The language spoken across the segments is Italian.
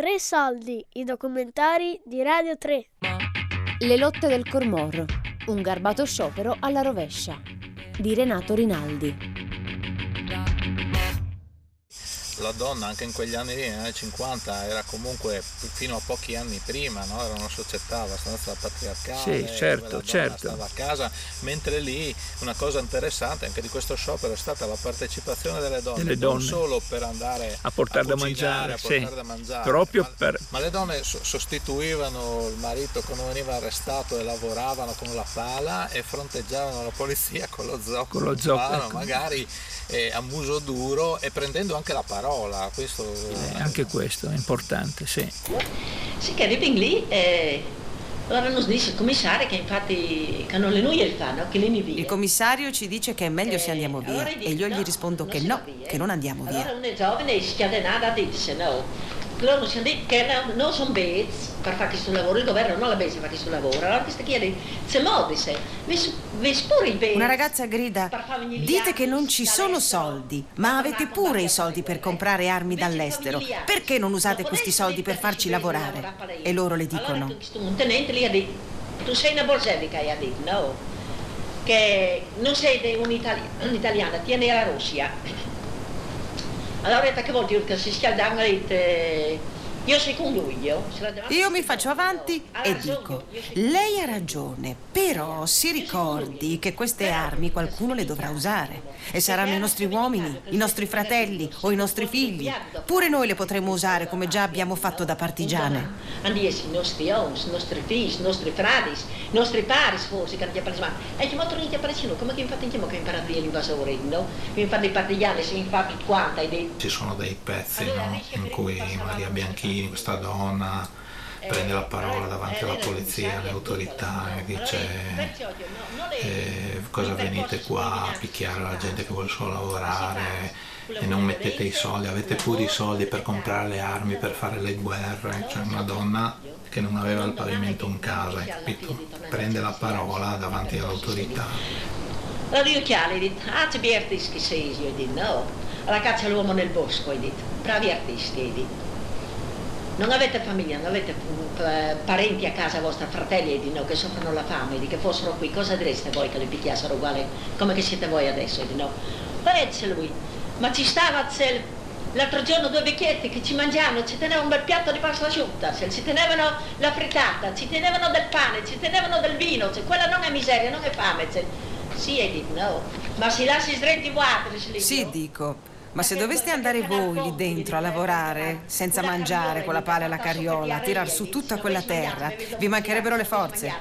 Tre soldi, i documentari di Radio 3. Le lotte del Cormor, un garbato sciopero alla rovescia, di Renato Rinaldi la donna anche in quegli anni lì, negli anni 50, era comunque fino a pochi anni prima, no? era una società abbastanza patriarcale, sì, certo, certo. stava a casa, mentre lì una cosa interessante anche di questo sciopero è stata la partecipazione delle donne, delle donne. non solo per andare a portare, a da, mangiare, a portare sì. da mangiare, proprio ma, per... ma le donne sostituivano il marito quando veniva arrestato e lavoravano con la pala e fronteggiavano la polizia con lo zoccolo, con lo zoccolo ecco. magari eh, a muso duro e prendendo anche la parola. Questo, eh, anche questo è importante, sì. Sì, che arrivi lì e allora non dice il commissario che infatti che non le noi il fanno, che le via. Il commissario ci dice che è meglio se andiamo via e io gli rispondo che no, che non andiamo via. Loro hanno detto che non sono bezi per fare questo lavoro, il governo non la bezi per fare questo lavoro, allora questa chiede, se modi se, vi pure i bezi. Una ragazza grida, dite che non ci sono soldi, ma avete pure i soldi per comprare armi dall'estero, perché non usate questi soldi per farci lavorare? E loro le dicono. Un tenente lì ha detto, tu sei una bolscevica, ha detto, no, che non sei un'italiana, tieni la Russia. Allora che vuol dire che si scaldano e io sei con lui, io. Io mi faccio avanti e dico, lei ha ragione, però si ricordi che queste armi qualcuno le dovrà usare. E saranno i nostri uomini, i nostri fratelli o i nostri figli. Pure noi le potremo usare come già abbiamo fatto da partigiane. Andiesi, i nostri ons, i nostri figli, i nostri frati, i nostri pari, forse, che hanno apparato. E che molto non apparecchino, come che infatti andiamo che imparato via l'invasore, no? Infatti i partigiani si infatti quanta Ci sono dei pezzi, no? In cui Maria Bianchini Bianchini, questa donna prende la parola davanti alla polizia, alle autorità e dice eh, cosa venite qua a picchiare la gente che vuole solo lavorare e non mettete i soldi, avete pure i soldi per comprare le armi, per fare le guerre, cioè una donna che non aveva il pavimento in casa, hai capito? Prende la parola davanti all'autorità. Allora chiaro, ho detto, ah, artisti che sei, io detto, no, alla caccia all'uomo nel bosco, detto, bravi artisti, detto non avete famiglia, non avete eh, parenti a casa vostra, fratelli di no, che soffrono la fame, di che fossero qui, cosa direste voi che li picchiassero uguale come che siete voi adesso? Di no? Pezze lui, ma ci stava l'altro giorno due vecchietti che ci mangiavano, ci tenevano un bel piatto di pasta asciutta, ci tenevano la frittata, ci tenevano del pane, ci tenevano del vino, cioè, quella non è miseria, non è fame. Cioè. Sì, detto no, ma si lasci stretti vuoti. Sì, dico. Ma se doveste andare voi lì dentro a lavorare, senza mangiare con la pala e la carriola, a tirar su tutta quella terra, vi mancherebbero le forze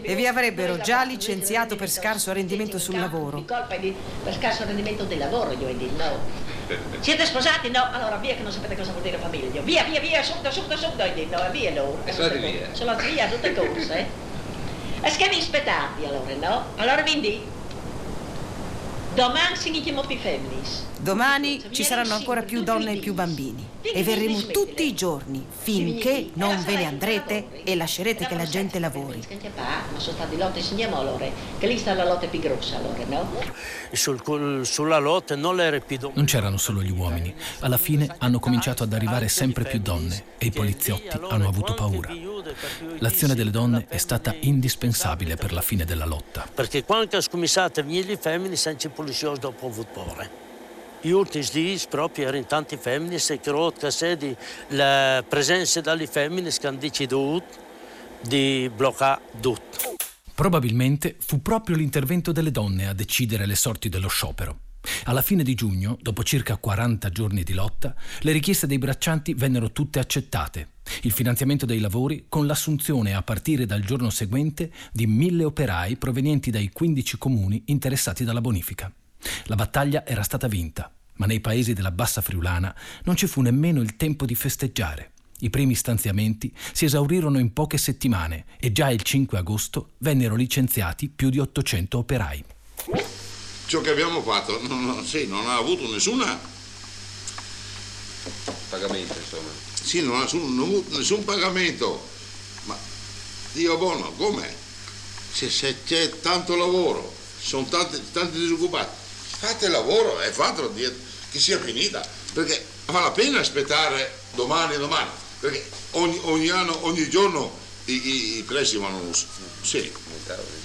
e vi avrebbero già licenziato per scarso rendimento sul lavoro. Per scarso rendimento del lavoro, io dico no. Siete sposati? No, allora via che non sapete cosa vuol dire famiglia. Via, via, via, subito, subito, subito, io dico no, via no. Sono via. Sono via tutte cose. E che vi aspettati allora, no? Allora quindi Domani più. Domani ci saranno ancora più donne e più bambini. E verremo tutti i giorni finché non ve ne andrete e lascerete che la gente lavori. Ma sono stati lotte, segniamo allora, che lì sta la lotta più grossa allora, no? Sul, sulla lotta non era più Non c'erano solo gli uomini. Alla fine hanno cominciato ad arrivare sempre più donne e i poliziotti hanno avuto paura. L'azione delle donne è stata indispensabile per la fine della lotta. Perché quando scomissate le femmine senza poliziotti dopo avuto paura. Gli ultimi giorni proprio erano tante femmine e credo che sia la presenza delle femmine che hanno deciso di bloccare tutto. Probabilmente fu proprio l'intervento delle donne a decidere le sorti dello sciopero. Alla fine di giugno, dopo circa 40 giorni di lotta, le richieste dei braccianti vennero tutte accettate. Il finanziamento dei lavori con l'assunzione a partire dal giorno seguente di mille operai provenienti dai 15 comuni interessati dalla bonifica. La battaglia era stata vinta, ma nei paesi della bassa friulana non ci fu nemmeno il tempo di festeggiare. I primi stanziamenti si esaurirono in poche settimane e già il 5 agosto vennero licenziati più di 800 operai. Ciò che abbiamo fatto non, non, sì, non ha avuto nessuna pagamento, insomma. Sì, non ha nessun, non nessun pagamento. Ma Dio buono, com'è? Se, se c'è tanto lavoro, sono tanti, tanti disoccupati, fate il lavoro e fatelo che sia finita, perché vale la pena aspettare domani e domani. Perché ogni, ogni anno, ogni giorno i, i, prezzi vanno sì.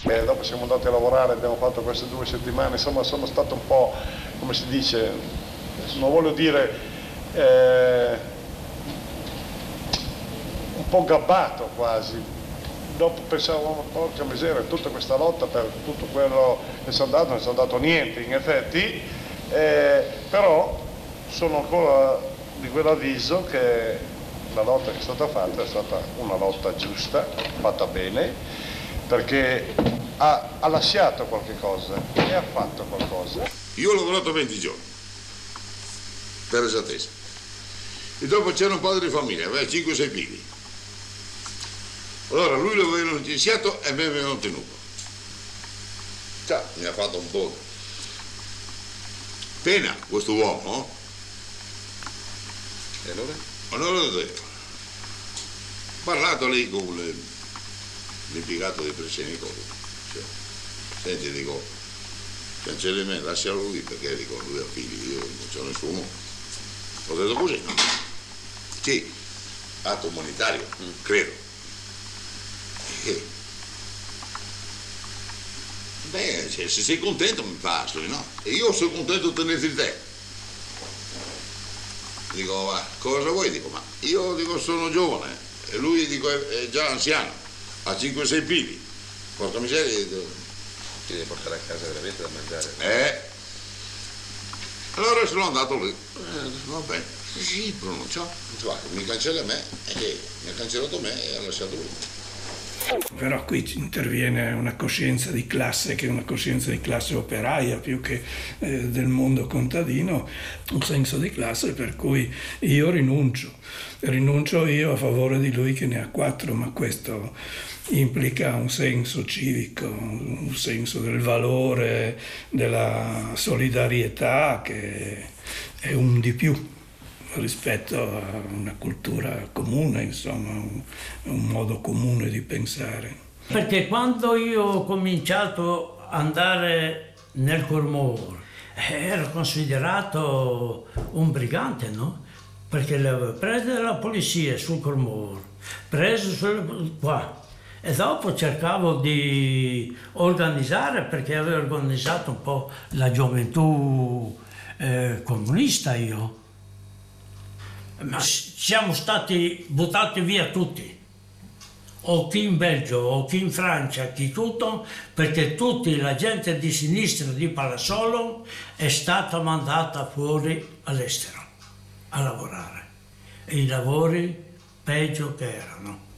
Beh, dopo siamo andati a lavorare, abbiamo fatto queste due settimane, insomma sono stato un po', come si dice, non voglio dire eh, un po' gabbato quasi. Dopo pensavo, porca miseria, tutta questa lotta per tutto quello che sono dato, non sono dato niente in effetti, eh, però sono ancora di quell'avviso che la lotta che è stata fatta è stata una lotta giusta, fatta bene, perché ha, ha lasciato qualche cosa e ha fatto qualcosa. Io ho lavorato 20 giorni, per esattezza. E dopo c'era un padre di famiglia, aveva 5-6 figli. Allora lui lo avevano licenziato e me avevano tenuto. Ciao, mi ha fatto un po'. Pena questo uomo. E allora? Allora ho parlato lì con l'impiegato dei Presenico. Cioè, senti, dico, cancelli me, lascialo lui perché dico, lui ha figli, io non c'ho nessuno. Ho detto così, no? Sì, atto umanitario, credo. E- Beh, se, se sei contento mi passi, no? E io sono contento di tenerti te. Dico, ma cosa vuoi? Dico, ma io dico sono giovane e lui dico è, è già anziano, ha 5-6 figli. Porca miseria, dico, Ti devi portare a casa veramente da mangiare. eh. Allora sono andato lì. Eh, va bene. Sì, pronuncia. Cioè, mi cancella me e mi ha cancellato me e ha lasciato lui. Però qui interviene una coscienza di classe che è una coscienza di classe operaia più che eh, del mondo contadino, un senso di classe per cui io rinuncio, rinuncio io a favore di lui che ne ha quattro, ma questo implica un senso civico, un senso del valore, della solidarietà che è un di più rispetto a una cultura comune, insomma, un, un modo comune di pensare. Perché quando io ho cominciato ad andare nel Cormor ero considerato un brigante, no? Perché l'avevo preso dalla polizia sul Cormor, preso sul, qua. E dopo cercavo di organizzare, perché avevo organizzato un po' la gioventù eh, comunista io. Ma siamo stati buttati via tutti o chi in Belgio o chi in Francia, chi tutto, perché tutta la gente di sinistra di Palassolo è stata mandata fuori all'estero a lavorare. E i lavori peggio che erano.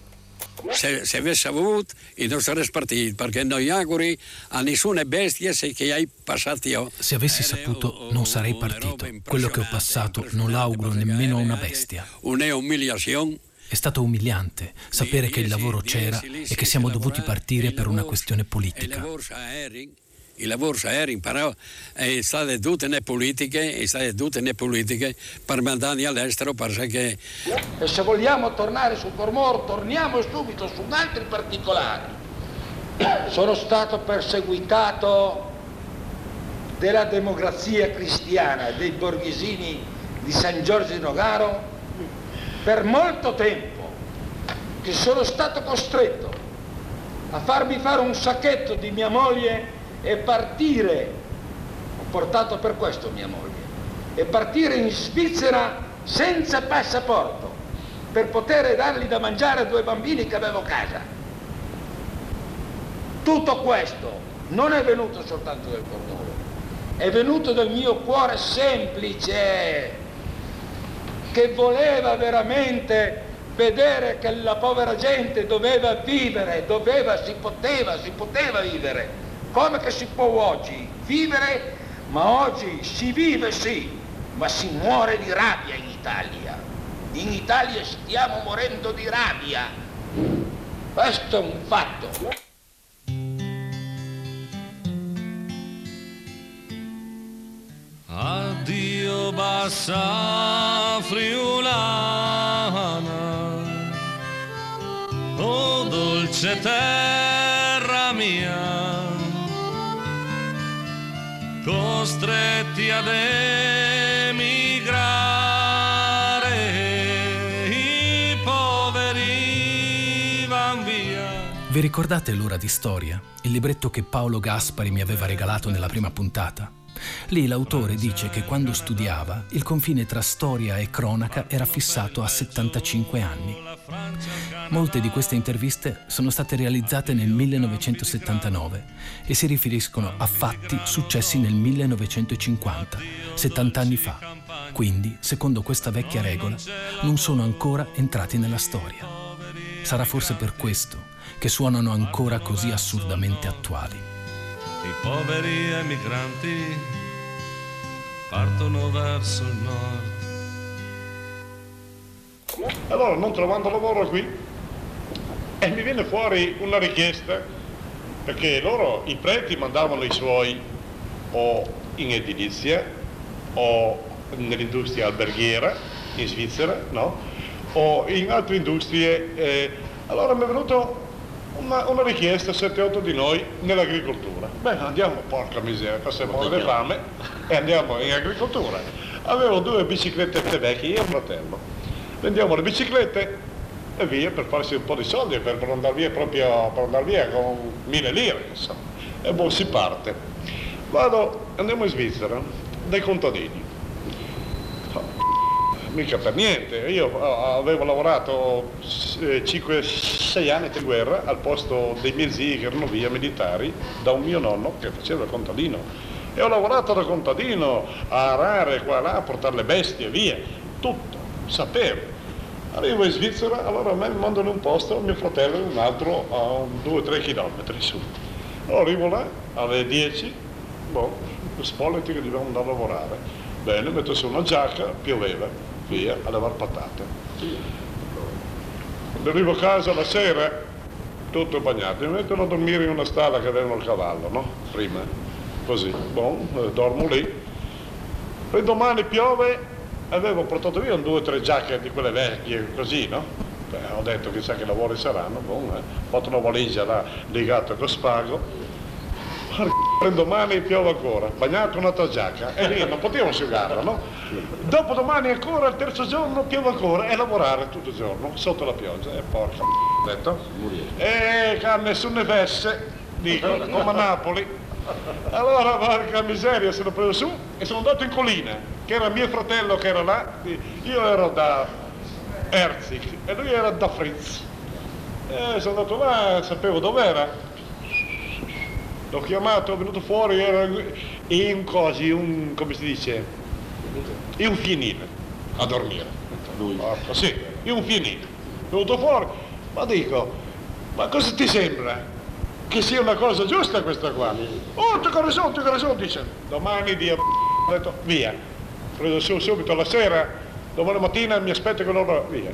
Se, se avesse avuto i nostri partiti, perché non gli auguri a nessuna bestia se che hai passato io. Se avessi saputo non sarei partito. Quello che ho passato non l'auguro nemmeno a una bestia. Un'umiliazione. È stato umiliante sapere che il lavoro c'era e che siamo dovuti partire per una questione politica. Lavoro aerei, il lavoro aerei, però è state tutte le politiche, è state tutte le politiche per mandarli all'estero perché E se vogliamo tornare su Cormor, torniamo subito su altri particolari. Sono stato perseguitato della democrazia cristiana, dei borghesini di San Giorgio di Nogaro per molto tempo, che sono stato costretto a farmi fare un sacchetto di mia moglie e partire, ho portato per questo mia moglie, e partire in Svizzera senza passaporto per poter dargli da mangiare a due bambini che avevo a casa. Tutto questo non è venuto soltanto dal Cornolo, è venuto dal mio cuore semplice che voleva veramente vedere che la povera gente doveva vivere, doveva, si poteva, si poteva vivere, come che si può oggi vivere, ma oggi si vive sì, ma si muore di rabbia in Italia. In Italia stiamo morendo di rabbia. Questo è un fatto. Addio bassa friulana, oh dolce terra costretti ad emigrare, i poveri van via. Vi ricordate l'ora di storia? Il libretto che Paolo Gaspari mi aveva regalato nella prima puntata? Lì l'autore dice che quando studiava il confine tra storia e cronaca era fissato a 75 anni. Molte di queste interviste sono state realizzate nel 1979 e si riferiscono a fatti successi nel 1950, 70 anni fa. Quindi, secondo questa vecchia regola, non sono ancora entrati nella storia. Sarà forse per questo che suonano ancora così assurdamente attuali. I poveri emigranti partono verso il nord. Allora, non trovando lavoro qui, e mi viene fuori una richiesta, perché loro, i preti, mandavano i suoi o in edilizia o nell'industria alberghiera in Svizzera, no? O in altre industrie. Eh, allora mi è venuto una, una richiesta, 7-8 di noi, nell'agricoltura. Beh, andiamo, porca miseria, passiamo di fame e andiamo in agricoltura. Avevo due biciclette vecchie, io e un fratello. Vendiamo le biciclette e via per farsi un po' di soldi, per, per andare via proprio, per andare via con mille lire, insomma. E boh, si parte. Vado, andiamo in Svizzera, dai contadini mica per niente. Io eh, avevo lavorato 5-6 eh, anni di guerra al posto dei miei zii che erano via militari da un mio nonno che faceva il contadino. E ho lavorato da contadino a arare qua e là, a portare le bestie, via, tutto, sapevo. Arrivo in Svizzera, allora a me mi mandano un posto, mio fratello un altro a 2-3 km su. Allora arrivo là alle 10, boh, spolleti che dobbiamo andare a lavorare. Bene, metto su una giacca, pioveva, via a levare patate. Quando arrivo a casa la sera, tutto bagnato, mi mettono a dormire in una stalla che avevano il cavallo, no? Prima, così, bon, eh, dormo lì. Poi domani piove, avevo portato via un due o tre giacche di quelle vecchie, così, no? Beh, ho detto chissà che lavori saranno, bon, eh. ho fatto una valigia là, legata con spago, domani piove ancora, bagnato un'altra giacca e lì non potevo asciugarla, no? Dopo domani ancora, il terzo giorno piove ancora e lavorare tutto il giorno sotto la pioggia. E porca ho detto. E che nessune vesse, dico, come a Napoli. Allora, porca miseria, sono preso su e sono andato in collina, che era mio fratello che era là, io ero da Erzig e lui era da Fritz. E sono andato là, sapevo dov'era, l'ho chiamato, è venuto fuori, era in così, un, come si dice, in un fienile a dormire. Lui? Ah, sì, in un fienile. È venuto fuori, ma dico, ma cosa ti sembra? Che sia una cosa giusta questa qua? Oh, ti ragione, ti ragione, dice, domani dia ho detto, via. Preso su subito la sera, domani mattina mi aspetta che loro, via.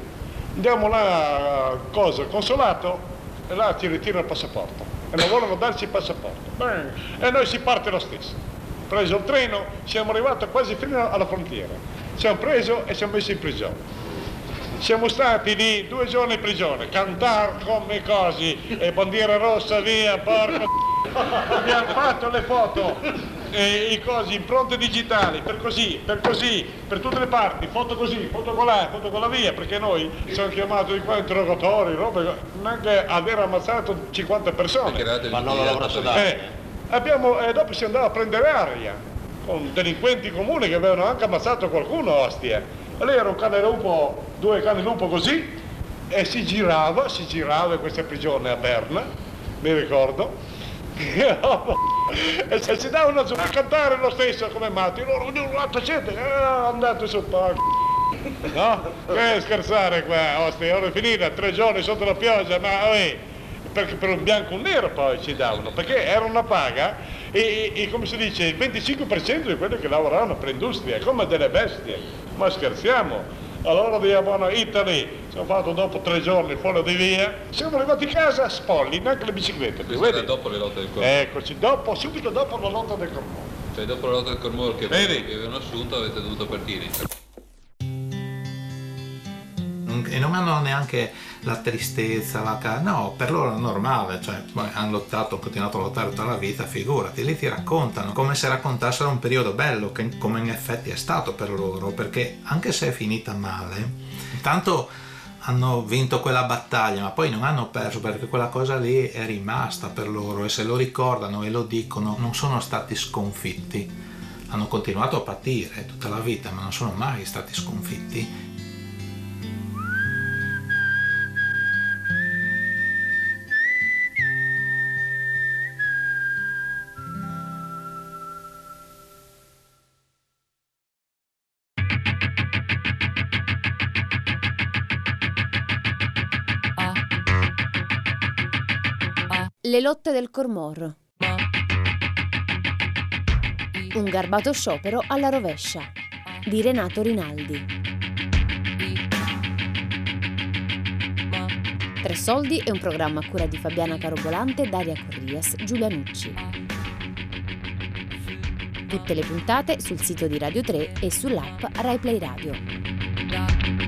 Andiamo là, cosa, consolato, e là ti ritira il passaporto e non vogliono darci il passaporto. Beh, e noi si parte lo stesso. Preso il treno, siamo arrivati quasi fino alla frontiera. Siamo preso e siamo messi in prigione. Siamo stati lì due giorni in prigione, cantare come così, e bandiera rossa via, porco. Abbiamo fatto le foto, e i cosi, impronte digitali, per così, per così, per tutte le parti, foto così, foto con là, foto con la via, perché noi siamo chiamati di qua interrogatori, robe, neanche aver ammazzato 50 persone. Ma non lo lavorato eh, abbiamo, e eh, dopo si andava a prendere aria con delinquenti comuni che avevano anche ammazzato qualcuno, ostia. E lei era un cane lupo, due cani lupo così, e si girava, si girava in questa prigione a Berna, mi ricordo, e se ci davano a cantare lo stesso come matti, loro urlate gente, eh, andate sul palco. No? Che scherzare qua, ostia, ora è finita, tre giorni sotto la pioggia, ma eh, perché per un bianco e un nero poi ci davano, perché era una paga e, e, come si dice il 25% di quelli che lavoravano per industria, come delle bestie, ma scherziamo. Allora di Buona Italy, siamo fatto dopo tre giorni fuori di via, siamo arrivati a casa spolli, neanche le biciclette. Questo era dopo le lotte del Cormor. Eccoci, dopo, subito dopo la lotta del Cormor. Cioè dopo la lotta del Cormor che, Vedi? che avevano assunto avete dovuto partire. E non hanno neanche la tristezza, la ca- no, per loro è normale, cioè hanno lottato, hanno continuato a lottare tutta la vita, figurati, lì ti raccontano come se raccontassero un periodo bello, che, come in effetti è stato per loro, perché anche se è finita male, intanto hanno vinto quella battaglia, ma poi non hanno perso perché quella cosa lì è rimasta per loro e se lo ricordano e lo dicono non sono stati sconfitti, hanno continuato a patire tutta la vita, ma non sono mai stati sconfitti. Le lotte del Cormorro. Un garbato sciopero alla rovescia di Renato Rinaldi. Tre soldi è un programma a cura di Fabiana Carobolante, Daria Corrias, Giulia Nucci. Tutte le puntate sul sito di Radio 3 e sull'app RaiPlay Radio.